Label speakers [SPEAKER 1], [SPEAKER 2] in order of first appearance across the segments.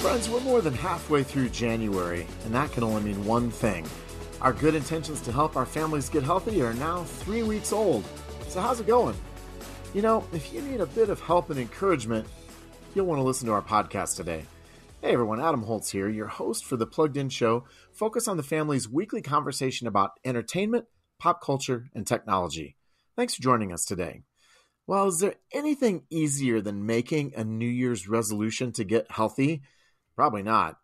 [SPEAKER 1] Friends, we're more than halfway through January, and that can only mean one thing. Our good intentions to help our families get healthy are now three weeks old. So, how's it going? You know, if you need a bit of help and encouragement, you'll want to listen to our podcast today. Hey everyone, Adam Holz here, your host for the Plugged In Show, focus on the family's weekly conversation about entertainment, pop culture, and technology. Thanks for joining us today. Well, is there anything easier than making a New Year's resolution to get healthy? Probably not.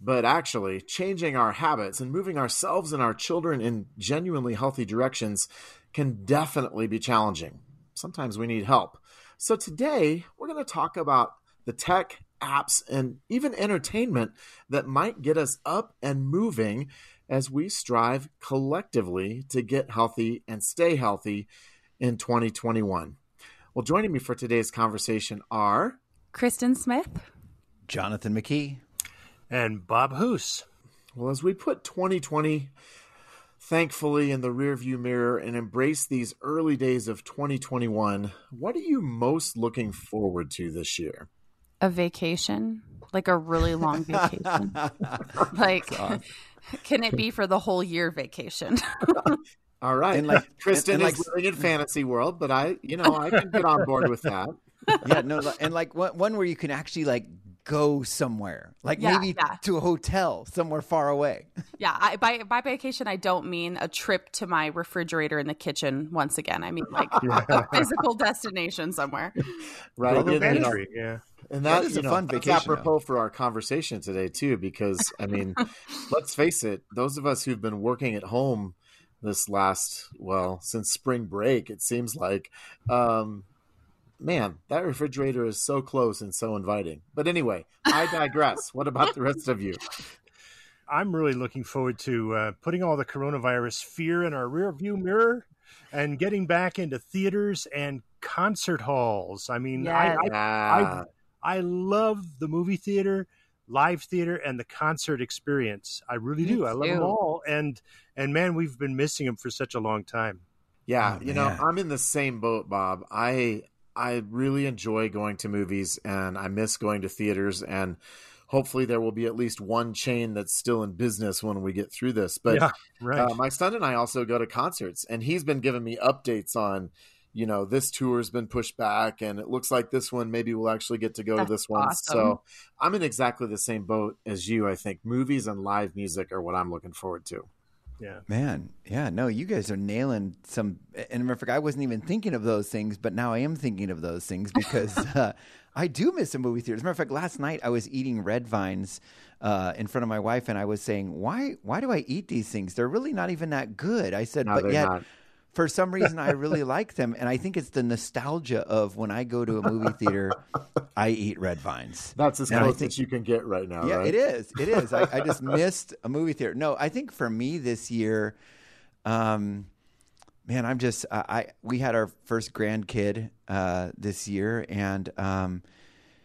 [SPEAKER 1] But actually, changing our habits and moving ourselves and our children in genuinely healthy directions can definitely be challenging. Sometimes we need help. So today, we're going to talk about the tech, apps, and even entertainment that might get us up and moving as we strive collectively to get healthy and stay healthy in 2021. Well, joining me for today's conversation are
[SPEAKER 2] Kristen Smith,
[SPEAKER 3] Jonathan McKee,
[SPEAKER 4] and Bob Hoose.
[SPEAKER 1] Well, as we put 2020 thankfully in the rearview mirror and embrace these early days of 2021, what are you most looking forward to this year?
[SPEAKER 2] A vacation, like a really long vacation. like, can it be for the whole year vacation?
[SPEAKER 1] All right. And like Kristen and, and is like, living in fantasy world, but I, you know, I can get on board with that.
[SPEAKER 3] yeah, no, and like one where you can actually like go somewhere, like yeah, maybe yeah. to a hotel somewhere far away.
[SPEAKER 2] Yeah, I, by by vacation, I don't mean a trip to my refrigerator in the kitchen once again. I mean like a physical destination somewhere.
[SPEAKER 1] Right,
[SPEAKER 4] well, and, you know, yeah.
[SPEAKER 1] And that, that is a know, fun vacation. apropos for our conversation today too, because I mean, let's face it, those of us who've been working at home this last well since spring break, it seems like. Um, man, that refrigerator is so close and so inviting. But anyway, I digress. what about the rest of you?
[SPEAKER 4] I'm really looking forward to uh, putting all the coronavirus fear in our rearview mirror and getting back into theaters and concert halls. I mean, yes. I, I, I, I love the movie theater, live theater, and the concert experience. I really Me do. Too. I love them all, and and man, we've been missing them for such a long time.
[SPEAKER 1] Yeah, oh, you know, I'm in the same boat, Bob. I I really enjoy going to movies and I miss going to theaters and hopefully there will be at least one chain that's still in business when we get through this. But yeah, right. uh, my son and I also go to concerts and he's been giving me updates on, you know, this tour has been pushed back and it looks like this one maybe we'll actually get to go that's to this one. Awesome. So I'm in exactly the same boat as you. I think movies and live music are what I'm looking forward to.
[SPEAKER 3] Yeah. Man, yeah, no, you guys are nailing some. And remember, I wasn't even thinking of those things, but now I am thinking of those things because uh, I do miss a movie theater. As a matter of fact, last night I was eating red vines uh, in front of my wife, and I was saying, "Why? Why do I eat these things? They're really not even that good." I said,
[SPEAKER 1] no,
[SPEAKER 3] "But yet."
[SPEAKER 1] Not
[SPEAKER 3] for some reason I really like them, and I think it's the nostalgia of when I go to a movie theater, I eat red vines.
[SPEAKER 1] That's as close think, as you can get right now.
[SPEAKER 3] Yeah,
[SPEAKER 1] right?
[SPEAKER 3] it is. It is. I, I, just missed a movie theater. No, I think for me this year, um, man, I'm just I, I we had our first grandkid uh, this year, and um,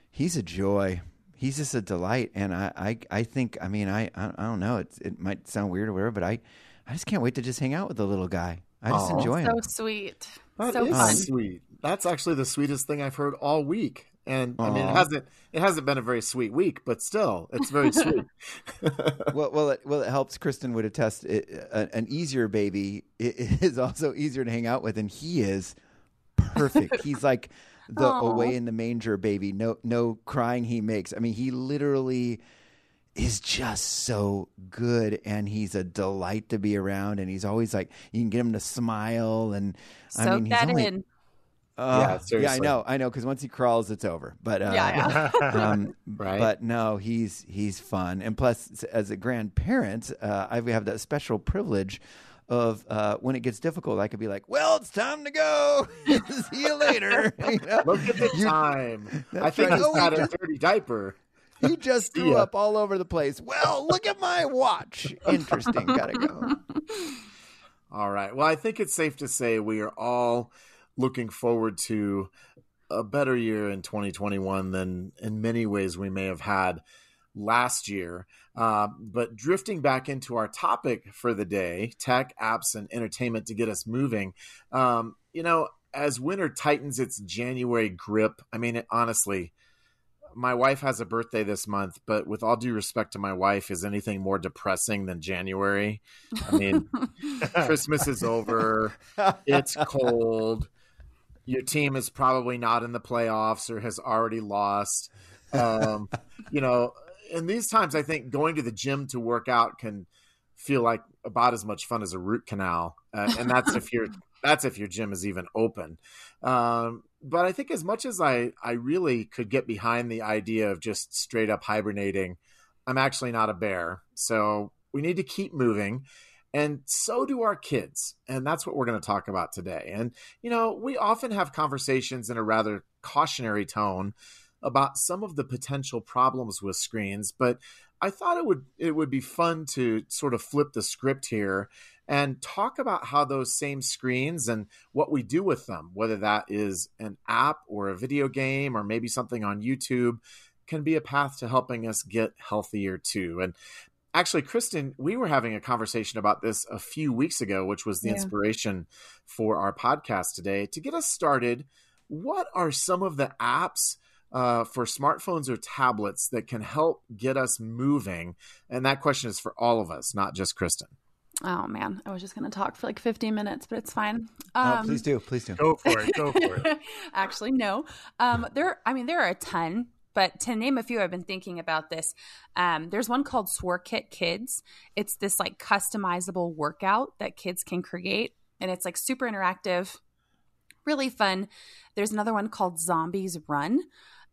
[SPEAKER 3] he's a joy. He's just a delight, and I, I, I think I mean I, I don't know. It's, it might sound weird or whatever, but I, I just can't wait to just hang out with the little guy. I just Aww. enjoy
[SPEAKER 2] him. So sweet.
[SPEAKER 1] That
[SPEAKER 2] so
[SPEAKER 1] is
[SPEAKER 2] fun.
[SPEAKER 1] sweet. That's actually the sweetest thing I've heard all week. And Aww. I mean, it hasn't it hasn't been a very sweet week, but still, it's very sweet.
[SPEAKER 3] well, well, it, well, it helps. Kristen would attest. It, an easier baby is also easier to hang out with, and he is perfect. He's like the Aww. away in the manger baby. No, no crying he makes. I mean, he literally is just so good and he's a delight to be around and he's always like you can get him to smile and
[SPEAKER 2] Soak
[SPEAKER 3] I mean
[SPEAKER 2] that
[SPEAKER 3] he's only,
[SPEAKER 2] in.
[SPEAKER 3] Uh, yeah, yeah, I know, I know, because once he crawls, it's over. But uh,
[SPEAKER 2] yeah,
[SPEAKER 3] yeah. um, right. But no, he's he's fun, and plus, as a grandparent, uh, I have that special privilege of uh, when it gets difficult, I could be like, "Well, it's time to go. See you later."
[SPEAKER 1] You know? Look at the time. I think right. he's got a dirty diaper.
[SPEAKER 3] He just threw yeah. up all over the place. Well, look at my watch. Interesting. Gotta go.
[SPEAKER 1] All right. Well, I think it's safe to say we are all looking forward to a better year in 2021 than in many ways we may have had last year. Uh, but drifting back into our topic for the day tech, apps, and entertainment to get us moving. Um, you know, as winter tightens its January grip, I mean, it, honestly, my wife has a birthday this month, but with all due respect to my wife, is anything more depressing than January? I mean, Christmas is over. It's cold. Your team is probably not in the playoffs or has already lost. Um, you know, in these times, I think going to the gym to work out can feel like about as much fun as a root canal, uh, and that's if your that's if your gym is even open. Um, but I think as much as I I really could get behind the idea of just straight up hibernating, I'm actually not a bear. So we need to keep moving. And so do our kids. And that's what we're going to talk about today. And, you know, we often have conversations in a rather cautionary tone about some of the potential problems with screens, but I thought it would it would be fun to sort of flip the script here and talk about how those same screens and what we do with them, whether that is an app or a video game or maybe something on YouTube, can be a path to helping us get healthier too. And actually, Kristen, we were having a conversation about this a few weeks ago, which was the yeah. inspiration for our podcast today. To get us started, what are some of the apps? Uh, for smartphones or tablets that can help get us moving? And that question is for all of us, not just Kristen.
[SPEAKER 2] Oh man, I was just going to talk for like 15 minutes, but it's fine.
[SPEAKER 3] Um, oh, please do, please do.
[SPEAKER 4] Go for it. Go for it.
[SPEAKER 2] actually, no. Um, there, I mean, there are a ton, but to name a few, I've been thinking about this. Um, there's one called Sworkit Kids. It's this like customizable workout that kids can create, and it's like super interactive, really fun. There's another one called Zombies Run.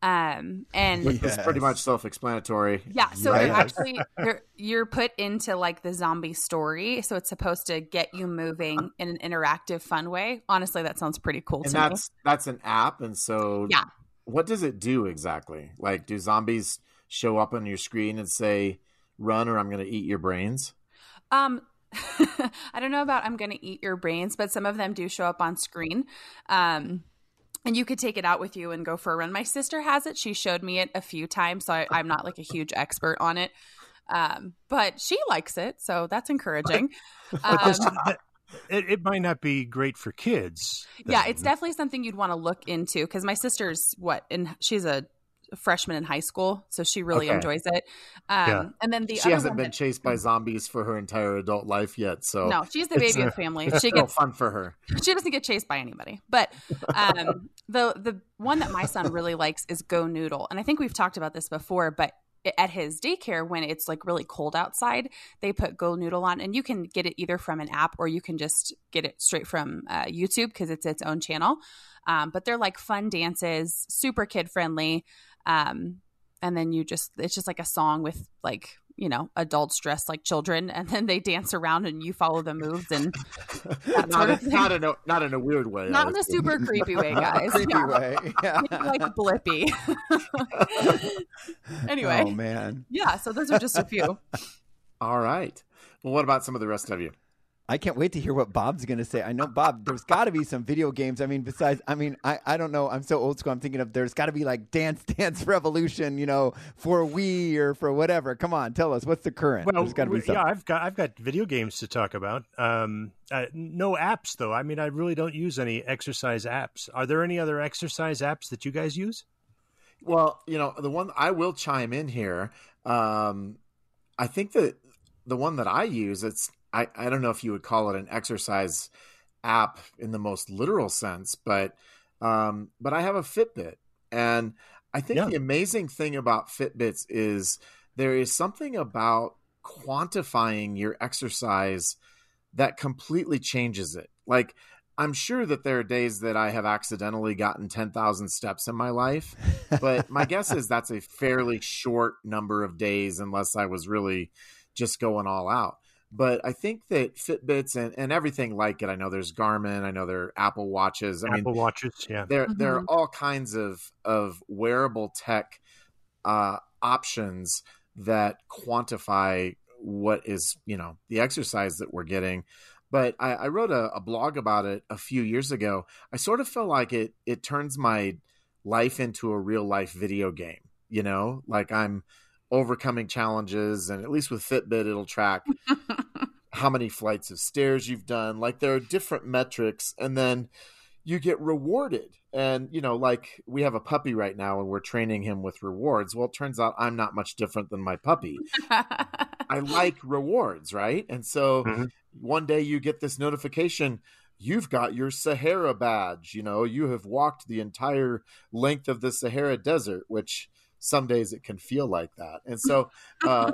[SPEAKER 2] Um, and
[SPEAKER 1] Which yes. pretty much self-explanatory.
[SPEAKER 2] Yeah. So yes. actually, you're, you're put into like the zombie story. So it's supposed to get you moving in an interactive, fun way. Honestly, that sounds pretty cool.
[SPEAKER 1] And that's me. that's an app, and so
[SPEAKER 2] yeah.
[SPEAKER 1] What does it do exactly? Like, do zombies show up on your screen and say, "Run," or "I'm going to eat your brains"?
[SPEAKER 2] Um, I don't know about "I'm going to eat your brains," but some of them do show up on screen. Um and you could take it out with you and go for a run. My sister has it. She showed me it a few times, so I, am not like a huge expert on it, um, but she likes it, so that's encouraging. Um,
[SPEAKER 4] it, it, might not be great for kids.
[SPEAKER 2] Yeah, it's definitely something you'd want to look into because my sister's what, and she's a freshman in high school, so she really okay. enjoys it. Um, yeah. And then the other.
[SPEAKER 1] she hasn't been that, chased by zombies for her entire adult life yet. So
[SPEAKER 2] no, she's the baby of the family. She gets
[SPEAKER 1] fun for her.
[SPEAKER 2] She doesn't get chased by anybody. But um, the the one that my son really likes is Go Noodle, and I think we've talked about this before, but at his daycare when it's like really cold outside they put go noodle on and you can get it either from an app or you can just get it straight from uh, youtube because it's its own channel um, but they're like fun dances super kid friendly um, and then you just it's just like a song with like you know adults dressed like children and then they dance around and you follow the moves and
[SPEAKER 1] not, a, not, in a not in a weird way
[SPEAKER 2] not in a super creepy way guys.
[SPEAKER 3] creepy yeah. way yeah.
[SPEAKER 2] like Blippi anyway.
[SPEAKER 3] Oh man.
[SPEAKER 2] Yeah so those are just a few.
[SPEAKER 1] All right. Well what about some of the rest of you
[SPEAKER 3] I can't wait to hear what Bob's going to say. I know Bob. There's got to be some video games. I mean, besides, I mean, I, I don't know. I'm so old school. I'm thinking of there's got to be like Dance Dance Revolution, you know, for Wii or for whatever. Come on, tell us what's the current.
[SPEAKER 4] Well, there's got to be something. yeah, I've got I've got video games to talk about. Um, uh, no apps though. I mean, I really don't use any exercise apps. Are there any other exercise apps that you guys use?
[SPEAKER 1] Well, you know, the one I will chime in here. Um, I think that the one that I use, it's I, I don't know if you would call it an exercise app in the most literal sense, but um, but I have a Fitbit, and I think yeah. the amazing thing about Fitbits is there is something about quantifying your exercise that completely changes it. Like I'm sure that there are days that I have accidentally gotten 10,000 steps in my life, but my guess is that's a fairly short number of days unless I was really just going all out. But I think that Fitbits and, and everything like it, I know there's Garmin, I know there are Apple Watches. I
[SPEAKER 4] Apple mean, Watches, yeah.
[SPEAKER 1] There, mm-hmm. there are all kinds of, of wearable tech uh, options that quantify what is, you know, the exercise that we're getting. But I, I wrote a, a blog about it a few years ago. I sort of feel like it it turns my life into a real life video game. You know, like I'm overcoming challenges and at least with fitbit it'll track how many flights of stairs you've done like there are different metrics and then you get rewarded. And, you know, like we have a puppy right now and we're training him with rewards. Well, it turns out I'm not much different than my puppy. I like rewards, right? And so mm-hmm. one day you get this notification you've got your Sahara badge. You know, you have walked the entire length of the Sahara Desert, which some days it can feel like that. And so, uh,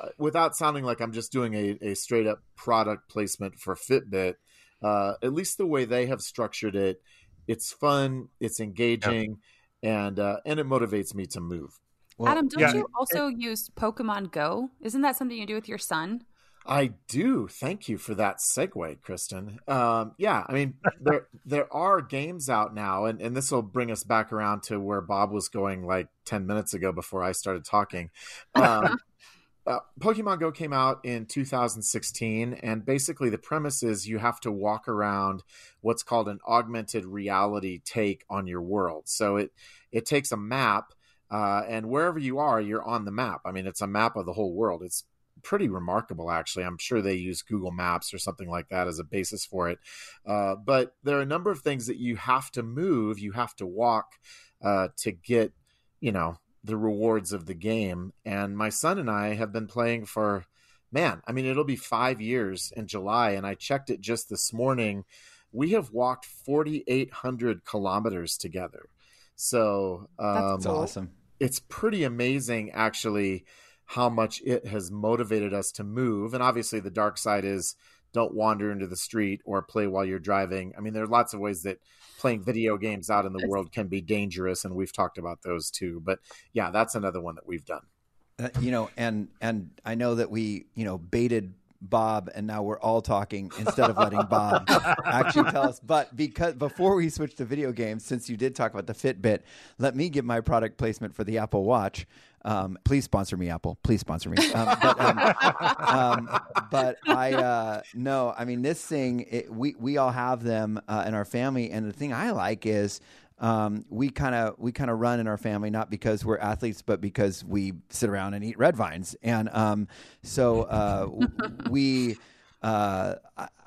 [SPEAKER 1] uh, without sounding like I'm just doing a, a straight up product placement for Fitbit, uh, at least the way they have structured it, it's fun, it's engaging, yeah. and uh, and it motivates me to move.
[SPEAKER 2] Well, Adam, don't yeah, you also it, use Pokemon Go? Isn't that something you do with your son?
[SPEAKER 1] I do. Thank you for that segue, Kristen. Um, yeah, I mean, there there are games out now, and, and this will bring us back around to where Bob was going like ten minutes ago before I started talking. Um, uh, Pokemon Go came out in 2016, and basically the premise is you have to walk around what's called an augmented reality take on your world. So it it takes a map, uh, and wherever you are, you're on the map. I mean, it's a map of the whole world. It's pretty remarkable, actually. I'm sure they use Google Maps or something like that as a basis for it. Uh, but there are a number of things that you have to move, you have to walk uh, to get, you know, the rewards of the game. And my son and I have been playing for, man, I mean, it'll be five years in July. And I checked it just this morning. We have walked 4,800 kilometers together. So
[SPEAKER 3] um, that's awesome.
[SPEAKER 1] It's pretty amazing, actually, how much it has motivated us to move. And obviously, the dark side is don't wander into the street or play while you're driving. I mean, there are lots of ways that playing video games out in the world can be dangerous, and we've talked about those too. But yeah, that's another one that we've done.
[SPEAKER 3] Uh, you know, and and I know that we you know baited Bob, and now we're all talking instead of letting Bob actually tell us. But because before we switch to video games, since you did talk about the Fitbit, let me give my product placement for the Apple Watch. Um, please sponsor me, Apple. Please sponsor me. Um, but, um, um, but, I uh, no, I mean this thing. It, we we all have them uh, in our family, and the thing I like is um, we kind of we kind of run in our family not because we're athletes, but because we sit around and eat red vines, and um, so uh, we. Uh,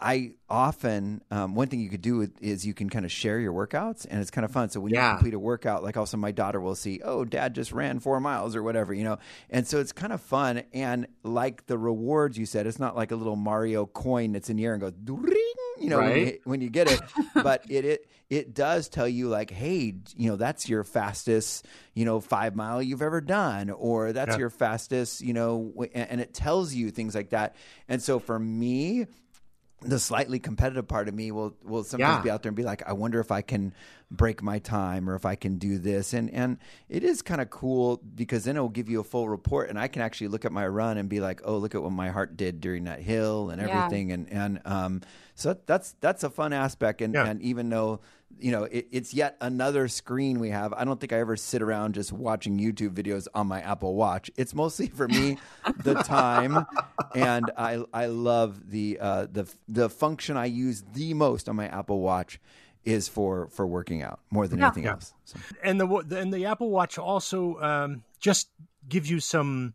[SPEAKER 3] I often um, one thing you could do is you can kind of share your workouts, and it's kind of fun. So when yeah. you complete a workout, like also my daughter will see, oh, dad just ran four miles or whatever, you know, and so it's kind of fun. And like the rewards you said, it's not like a little Mario coin that's in the air and goes you know, right? when, you, when, you, get it. but it, it it does tell you like, hey, you know, that's your fastest, you know, five mile you've ever done, or that's yeah. your fastest, you know, and, and it tells you things like that. And so for me, the slightly competitive part of me will will sometimes yeah. be out there and be like, I wonder if I can break my time or if I can do this. And and it is kind of cool because then it will give you a full report and I can actually look at my run and be like, oh, look at what my heart did during that hill and everything. Yeah. And and um, so that's that's a fun aspect. And yeah. and even though you know, it, it's yet another screen we have. I don't think I ever sit around just watching YouTube videos on my Apple Watch. It's mostly for me the time, and I I love the uh, the the function I use the most on my Apple Watch is for for working out more than yeah. anything yeah. else. So.
[SPEAKER 4] And the and the Apple Watch also um, just gives you some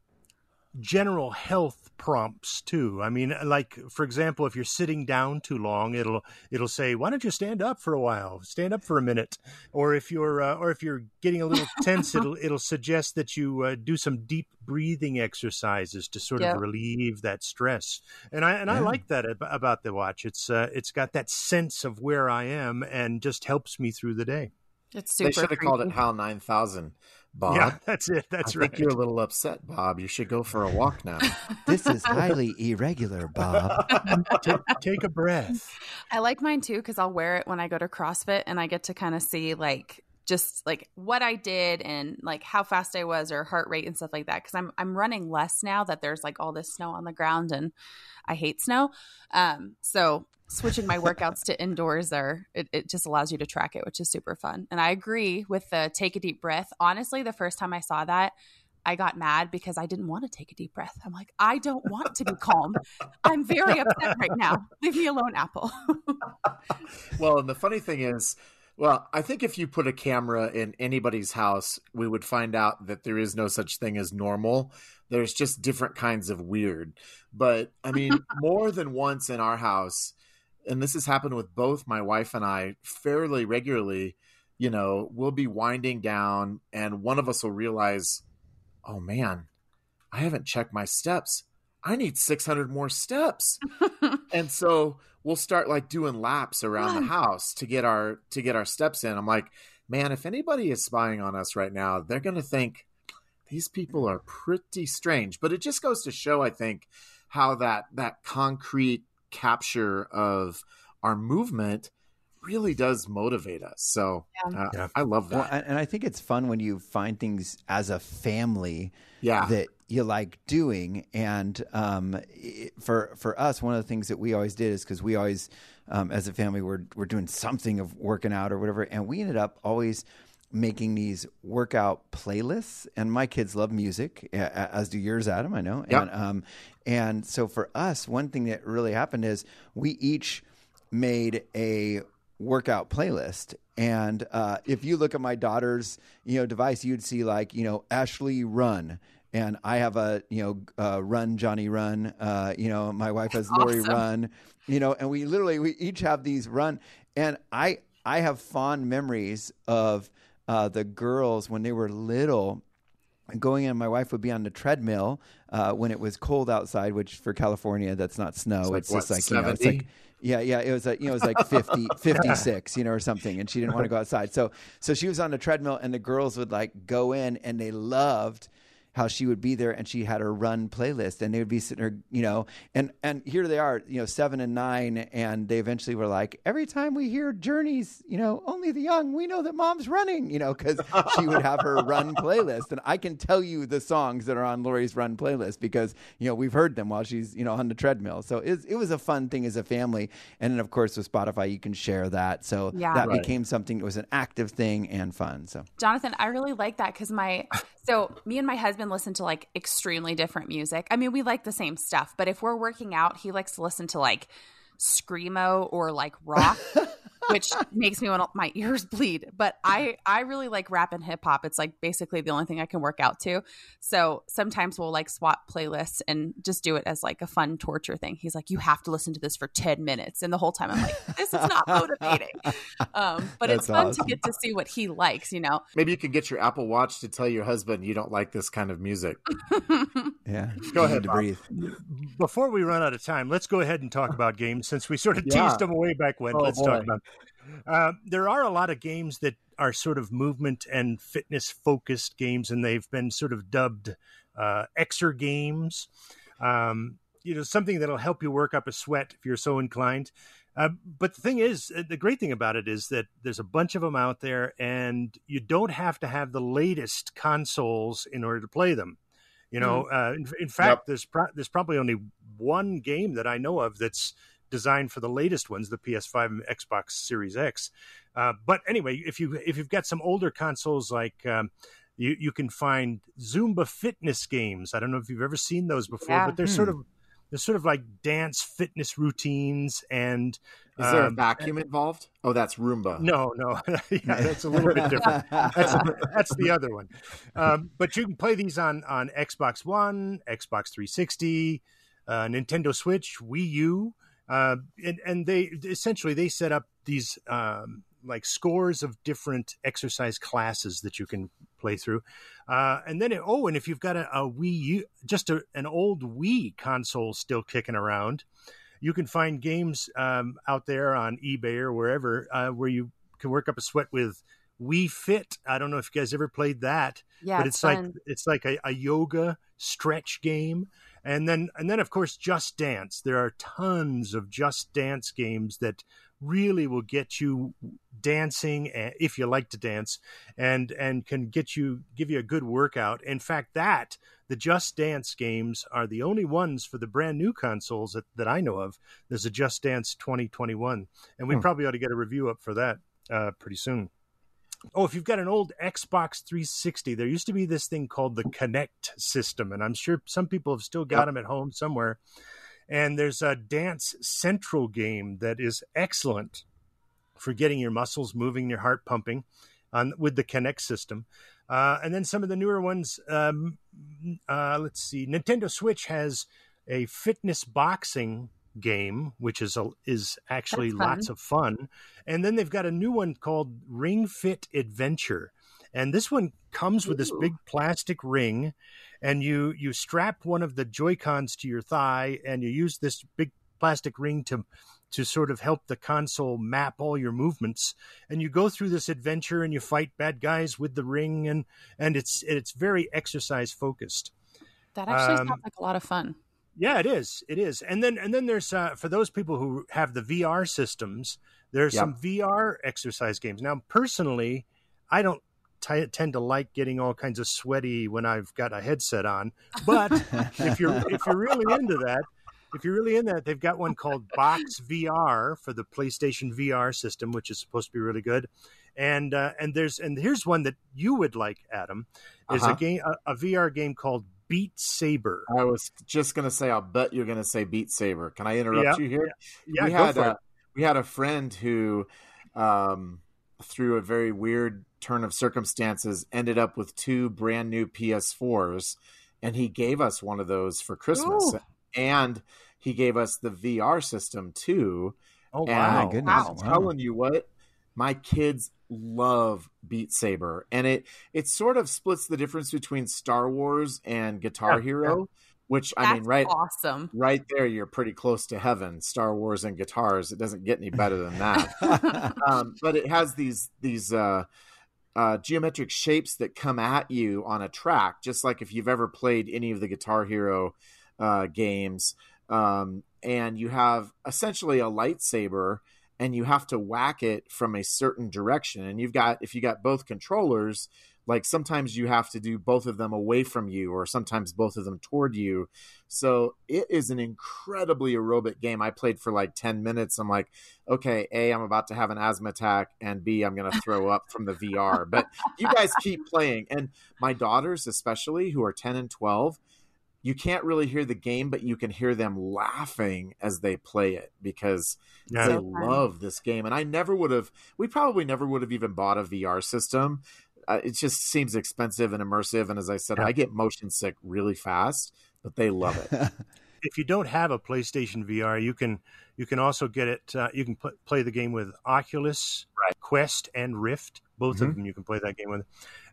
[SPEAKER 4] general health prompts too. I mean, like for example, if you're sitting down too long, it'll it'll say, "Why don't you stand up for a while? Stand up for a minute." Or if you're uh, or if you're getting a little tense, it'll it'll suggest that you uh, do some deep breathing exercises to sort of relieve that stress. And I and yeah. I like that about the watch. It's uh, it's got that sense of where I am and just helps me through the day.
[SPEAKER 2] It's super.
[SPEAKER 1] They should have called it HAL nine thousand Bob.
[SPEAKER 4] Yeah, that's it. That's
[SPEAKER 1] I
[SPEAKER 4] right.
[SPEAKER 1] think you're a little upset, Bob. You should go for a walk now.
[SPEAKER 3] this is highly irregular, Bob.
[SPEAKER 4] take, take, a breath.
[SPEAKER 2] I like mine too because I'll wear it when I go to CrossFit and I get to kind of see like just like what I did and like how fast I was or heart rate and stuff like that because I'm I'm running less now that there's like all this snow on the ground and I hate snow. Um, so switching my workouts to indoors are it, it just allows you to track it which is super fun. And i agree with the take a deep breath. Honestly the first time i saw that i got mad because i didn't want to take a deep breath. I'm like i don't want to be calm. I'm very upset right now. Leave me alone apple.
[SPEAKER 1] Well and the funny thing is well, I think if you put a camera in anybody's house, we would find out that there is no such thing as normal. There's just different kinds of weird. But I mean, more than once in our house, and this has happened with both my wife and I fairly regularly. You know, we'll be winding down, and one of us will realize, oh man, I haven't checked my steps. I need 600 more steps. and so we'll start like doing laps around the house to get our to get our steps in. I'm like, man, if anybody is spying on us right now, they're going to think these people are pretty strange. But it just goes to show I think how that that concrete capture of our movement really does motivate us. So yeah. Uh, yeah. I love that.
[SPEAKER 3] Well, and I think it's fun when you find things as a family yeah. that you like doing. And um, for for us, one of the things that we always did is because we always, um, as a family, we're we're doing something of working out or whatever, and we ended up always making these workout playlists and my kids love music as do yours adam i know yep. and um and so for us one thing that really happened is we each made a workout playlist. And uh, if you look at my daughter's, you know, device, you'd see like, you know, Ashley Run. And I have a, you know, uh, Run Johnny Run. Uh, you know, my wife has Lori awesome. Run. You know, and we literally we each have these run. And I I have fond memories of uh, the girls when they were little going in. My wife would be on the treadmill uh, when it was cold outside, which for California that's not snow. It's, like, it's what, just like 70? you know, it's like yeah, yeah. It was like you know, it was like 50, 56, you know, or something, and she didn't want to go outside. So, so she was on the treadmill, and the girls would like go in, and they loved how she would be there and she had her run playlist and they would be sitting there, you know, and and here they are, you know, seven and nine, and they eventually were like, every time we hear Journeys, you know, only the young, we know that mom's running, you know, because she would have her run playlist, and I can tell you the songs that are on Lori's run playlist because you know we've heard them while she's you know on the treadmill. So it, it was a fun thing as a family, and then of course with Spotify you can share that, so yeah. that right. became something that was an active thing and fun. So
[SPEAKER 2] Jonathan, I really like that because my so me and my husband listen to like extremely different music. I mean, we like the same stuff, but if we're working out, he likes to listen to like screamo or like rock. which makes me want my ears bleed. But I I really like rap and hip hop. It's like basically the only thing I can work out to. So sometimes we'll like swap playlists and just do it as like a fun torture thing. He's like, you have to listen to this for ten minutes, and the whole time I'm like, this is not motivating. Um, but That's it's fun awesome. to get to see what he likes. You know,
[SPEAKER 1] maybe you could get your Apple Watch to tell your husband you don't like this kind of music.
[SPEAKER 3] yeah,
[SPEAKER 1] go ahead to breathe.
[SPEAKER 4] Before we run out of time, let's go ahead and talk about games since we sort of yeah. teased them away back when. Oh, let's boy. talk about. Uh, there are a lot of games that are sort of movement and fitness focused games, and they've been sort of dubbed uh, exergames. Um, you know, something that'll help you work up a sweat if you're so inclined. Uh, but the thing is, uh, the great thing about it is that there's a bunch of them out there, and you don't have to have the latest consoles in order to play them. You know, mm. uh, in, in, fact, yep. there's pro- there's probably only one game that I know of that's designed for the latest ones, the PS5 and Xbox Series X. Uh, but anyway, if you if you've got some older consoles like um, you you can find Zumba fitness games. I don't know if you've ever seen those before, yeah. but they're hmm. sort of they're sort of like dance fitness routines and
[SPEAKER 1] is there um, a vacuum involved? Oh, that's Roomba.
[SPEAKER 4] No, no, yeah, that's a little bit different. That's, that's the other one. Um, but you can play these on on Xbox One, Xbox 360, uh, Nintendo Switch, Wii U. Uh, and, and they essentially they set up these um, like scores of different exercise classes that you can play through. Uh, and then, it, oh, and if you've got a, a Wii U, just a, an old Wii console still kicking around, you can find games um, out there on eBay or wherever uh, where you can work up a sweat with Wii Fit. I don't know if you guys ever played that,
[SPEAKER 2] yeah,
[SPEAKER 4] but it's,
[SPEAKER 2] it's
[SPEAKER 4] like it's like a, a yoga stretch game and then and then of course just dance there are tons of just dance games that really will get you dancing eh, if you like to dance and and can get you give you a good workout in fact that the just dance games are the only ones for the brand new consoles that, that i know of there's a just dance 2021 and we hmm. probably ought to get a review up for that uh, pretty soon Oh, if you've got an old Xbox 360, there used to be this thing called the Kinect system, and I'm sure some people have still got yep. them at home somewhere. And there's a Dance Central game that is excellent for getting your muscles moving, your heart pumping, on with the Kinect system. Uh, and then some of the newer ones. Um, uh, let's see, Nintendo Switch has a fitness boxing game, which is a, is actually lots of fun. And then they've got a new one called Ring Fit Adventure, and this one comes with Ooh. this big plastic ring, and you you strap one of the Joy Cons to your thigh, and you use this big plastic ring to to sort of help the console map all your movements. And you go through this adventure and you fight bad guys with the ring and and it's it's very exercise focused.
[SPEAKER 2] That actually um, sounds like a lot of fun.
[SPEAKER 4] Yeah it is. It is. And then and then there's uh, for those people who have the vr systems there's yep. some vr exercise games. Now personally i don't t- tend to like getting all kinds of sweaty when i've got a headset on but if you're if you're really into that if you're really in that, they've got one called Box VR for the PlayStation VR system, which is supposed to be really good. And uh, and there's and here's one that you would like, Adam, is uh-huh. a game a, a, VR game called Beat Saber.
[SPEAKER 1] I was just gonna say, I'll bet you're gonna say Beat Saber. Can I interrupt you here?
[SPEAKER 4] Yeah, yeah we had
[SPEAKER 1] a, we had a friend who, um, through a very weird turn of circumstances, ended up with two brand new PS4s, and he gave us one of those for Christmas. Ooh and he gave us the VR system too.
[SPEAKER 3] Oh wow!
[SPEAKER 1] And I'm telling you what, my kids love Beat Saber, and it it sort of splits the difference between Star Wars and Guitar yeah, Hero. Yeah. Which
[SPEAKER 2] That's
[SPEAKER 1] I mean, right,
[SPEAKER 2] awesome,
[SPEAKER 1] right there, you're pretty close to heaven. Star Wars and guitars, it doesn't get any better than that. um, but it has these these uh, uh, geometric shapes that come at you on a track, just like if you've ever played any of the Guitar Hero uh, games, um, and you have essentially a lightsaber, and you have to whack it from a certain direction. And you've got if you got both controllers, like sometimes you have to do both of them away from you, or sometimes both of them toward you. So it is an incredibly aerobic game. I played for like ten minutes. I'm like, okay, a, I'm about to have an asthma attack, and b, I'm going to throw up from the VR. But you guys keep playing, and my daughters, especially who are ten and twelve you can't really hear the game, but you can hear them laughing as they play it because yeah. they love this game. And I never would have, we probably never would have even bought a VR system. Uh, it just seems expensive and immersive. And as I said, yeah. I get motion sick really fast, but they love it.
[SPEAKER 4] if you don't have a PlayStation VR, you can you can also get it. Uh, you can pl- play the game with Oculus, right. Quest, and Rift. Both mm-hmm. of them you can play that game with.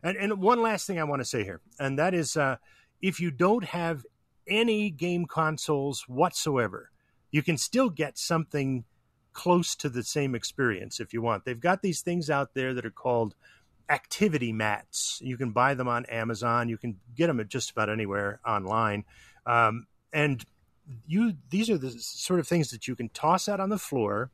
[SPEAKER 4] And and one last thing I want to say here, and that is. Uh, if you don't have any game consoles whatsoever, you can still get something close to the same experience if you want. They've got these things out there that are called activity mats. You can buy them on Amazon. You can get them at just about anywhere online. Um, and you these are the sort of things that you can toss out on the floor.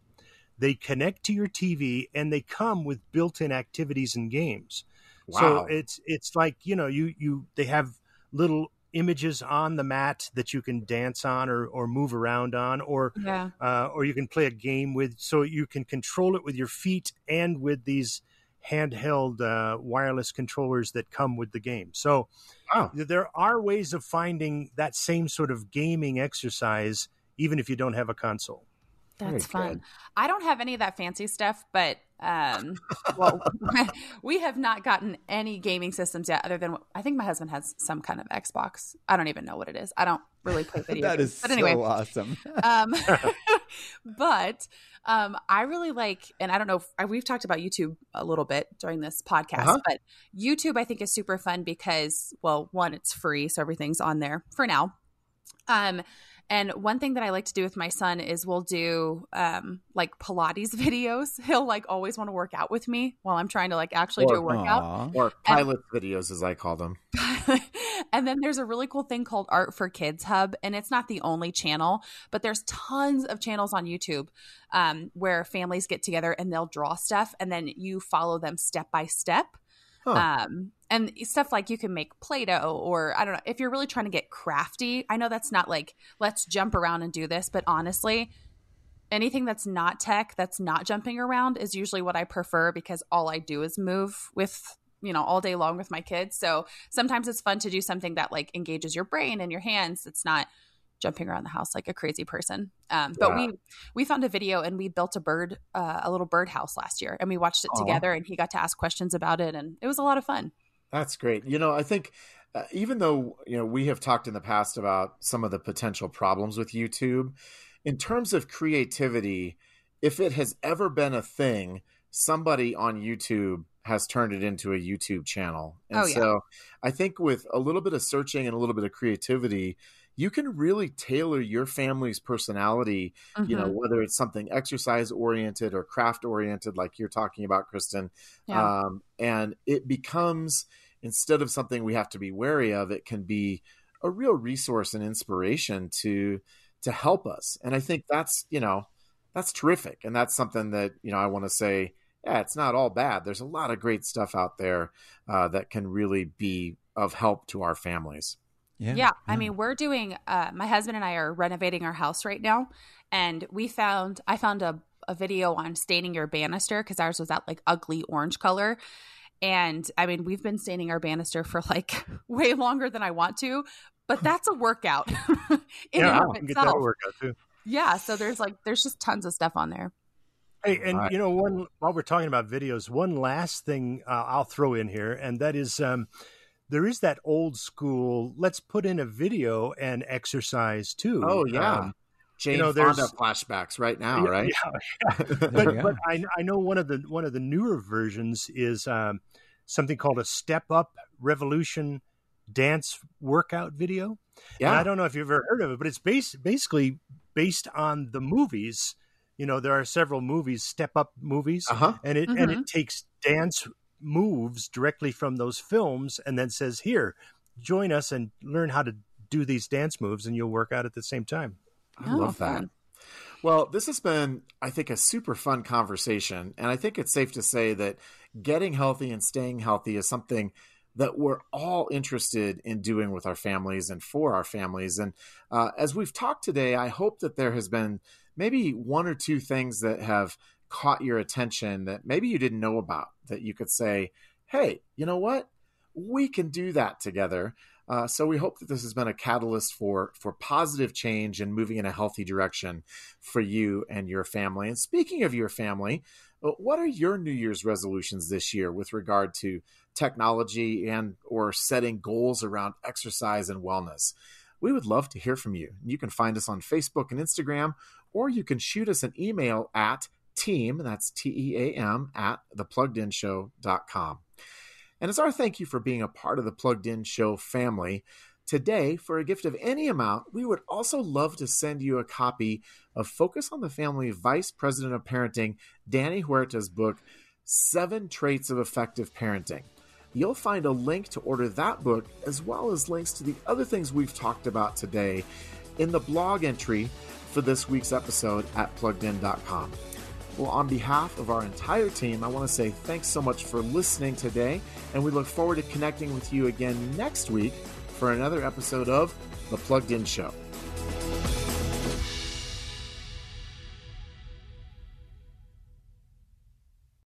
[SPEAKER 4] They connect to your TV and they come with built-in activities and games. Wow. So it's it's like, you know, you you they have little images on the mat that you can dance on or, or move around on or yeah. uh, or you can play a game with so you can control it with your feet and with these handheld uh, wireless controllers that come with the game so wow. there are ways of finding that same sort of gaming exercise even if you don't have a console
[SPEAKER 2] that's fun. Good. I don't have any of that fancy stuff, but um, well, we have not gotten any gaming systems yet, other than I think my husband has some kind of Xbox. I don't even know what it is. I don't really play video.
[SPEAKER 3] that
[SPEAKER 2] games.
[SPEAKER 3] is but anyway, so awesome.
[SPEAKER 2] um, but um, I really like, and I don't know if we've talked about YouTube a little bit during this podcast, uh-huh. but YouTube I think is super fun because, well, one, it's free, so everything's on there for now. Um, and one thing that I like to do with my son is we'll do um, like Pilates videos. He'll like always want to work out with me while I'm trying to like actually or, do a workout.
[SPEAKER 1] Aww. Or pilot and, videos, as I call them.
[SPEAKER 2] and then there's a really cool thing called Art for Kids Hub, and it's not the only channel, but there's tons of channels on YouTube um, where families get together and they'll draw stuff, and then you follow them step by step. Huh. Um, and stuff like you can make Play-Doh or I don't know, if you're really trying to get crafty, I know that's not like, let's jump around and do this, but honestly, anything that's not tech, that's not jumping around is usually what I prefer because all I do is move with you know all day long with my kids so sometimes it's fun to do something that like engages your brain and your hands it's not jumping around the house like a crazy person. Um, but we we found a video and we built a bird uh, a little bird house last year and we watched it Aww. together and he got to ask questions about it and it was a lot of fun.
[SPEAKER 1] That's great. You know, I think uh, even though you know we have talked in the past about some of the potential problems with YouTube, in terms of creativity, if it has ever been a thing, somebody on YouTube has turned it into a YouTube channel. And oh, yeah. so I think with a little bit of searching and a little bit of creativity, you can really tailor your family's personality, mm-hmm. you know, mm-hmm. whether it's something exercise oriented or craft oriented, like you're talking about, Kristen. Yeah. Um, and it becomes, instead of something we have to be wary of, it can be a real resource and inspiration to to help us. And I think that's, you know, that's terrific. And that's something that, you know, I want to say, yeah, it's not all bad. There's a lot of great stuff out there uh, that can really be of help to our families.
[SPEAKER 2] Yeah, yeah. I mean, we're doing. Uh, my husband and I are renovating our house right now, and we found I found a a video on staining your banister because ours was that like ugly orange color. And I mean, we've been staining our banister for like way longer than I want to, but that's a workout.
[SPEAKER 4] yeah, I can get that workout too.
[SPEAKER 2] Yeah, so there's like there's just tons of stuff on there.
[SPEAKER 4] Hey, and right. you know, one while we're talking about videos, one last thing uh, I'll throw in here, and that is um, there is that old school. Let's put in a video and exercise too.
[SPEAKER 1] Oh yeah. Um, Jane you know, Fonda flashbacks right now, yeah, right?
[SPEAKER 4] Yeah, yeah. but but I, I know one of the one of the newer versions is um, something called a Step Up Revolution dance workout video. Yeah, and I don't know if you've ever heard of it, but it's based basically based on the movies. You know, there are several movies, Step Up movies, uh-huh. and it mm-hmm. and it mm-hmm. takes dance moves directly from those films and then says, "Here, join us and learn how to do these dance moves, and you'll work out at the same time."
[SPEAKER 1] I oh, love that. Fun. Well, this has been, I think, a super fun conversation, and I think it's safe to say that getting healthy and staying healthy is something that we're all interested in doing with our families and for our families. And uh, as we've talked today, I hope that there has been maybe one or two things that have caught your attention that maybe you didn't know about that you could say, hey, you know what? We can do that together. Uh, so we hope that this has been a catalyst for for positive change and moving in a healthy direction for you and your family. And speaking of your family, uh, what are your New Year's resolutions this year with regard to technology and or setting goals around exercise and wellness? We would love to hear from you. You can find us on Facebook and Instagram, or you can shoot us an email at team, that's T E A M, at thepluggedinshow.com. And as our thank you for being a part of the Plugged In Show family, today, for a gift of any amount, we would also love to send you a copy of Focus on the Family Vice President of Parenting, Danny Huerta's book, Seven Traits of Effective Parenting. You'll find a link to order that book, as well as links to the other things we've talked about today, in the blog entry for this week's episode at pluggedin.com. Well, on behalf of our entire team, I want to say thanks so much for listening today, and we look forward to connecting with you again next week for another episode of The Plugged In Show.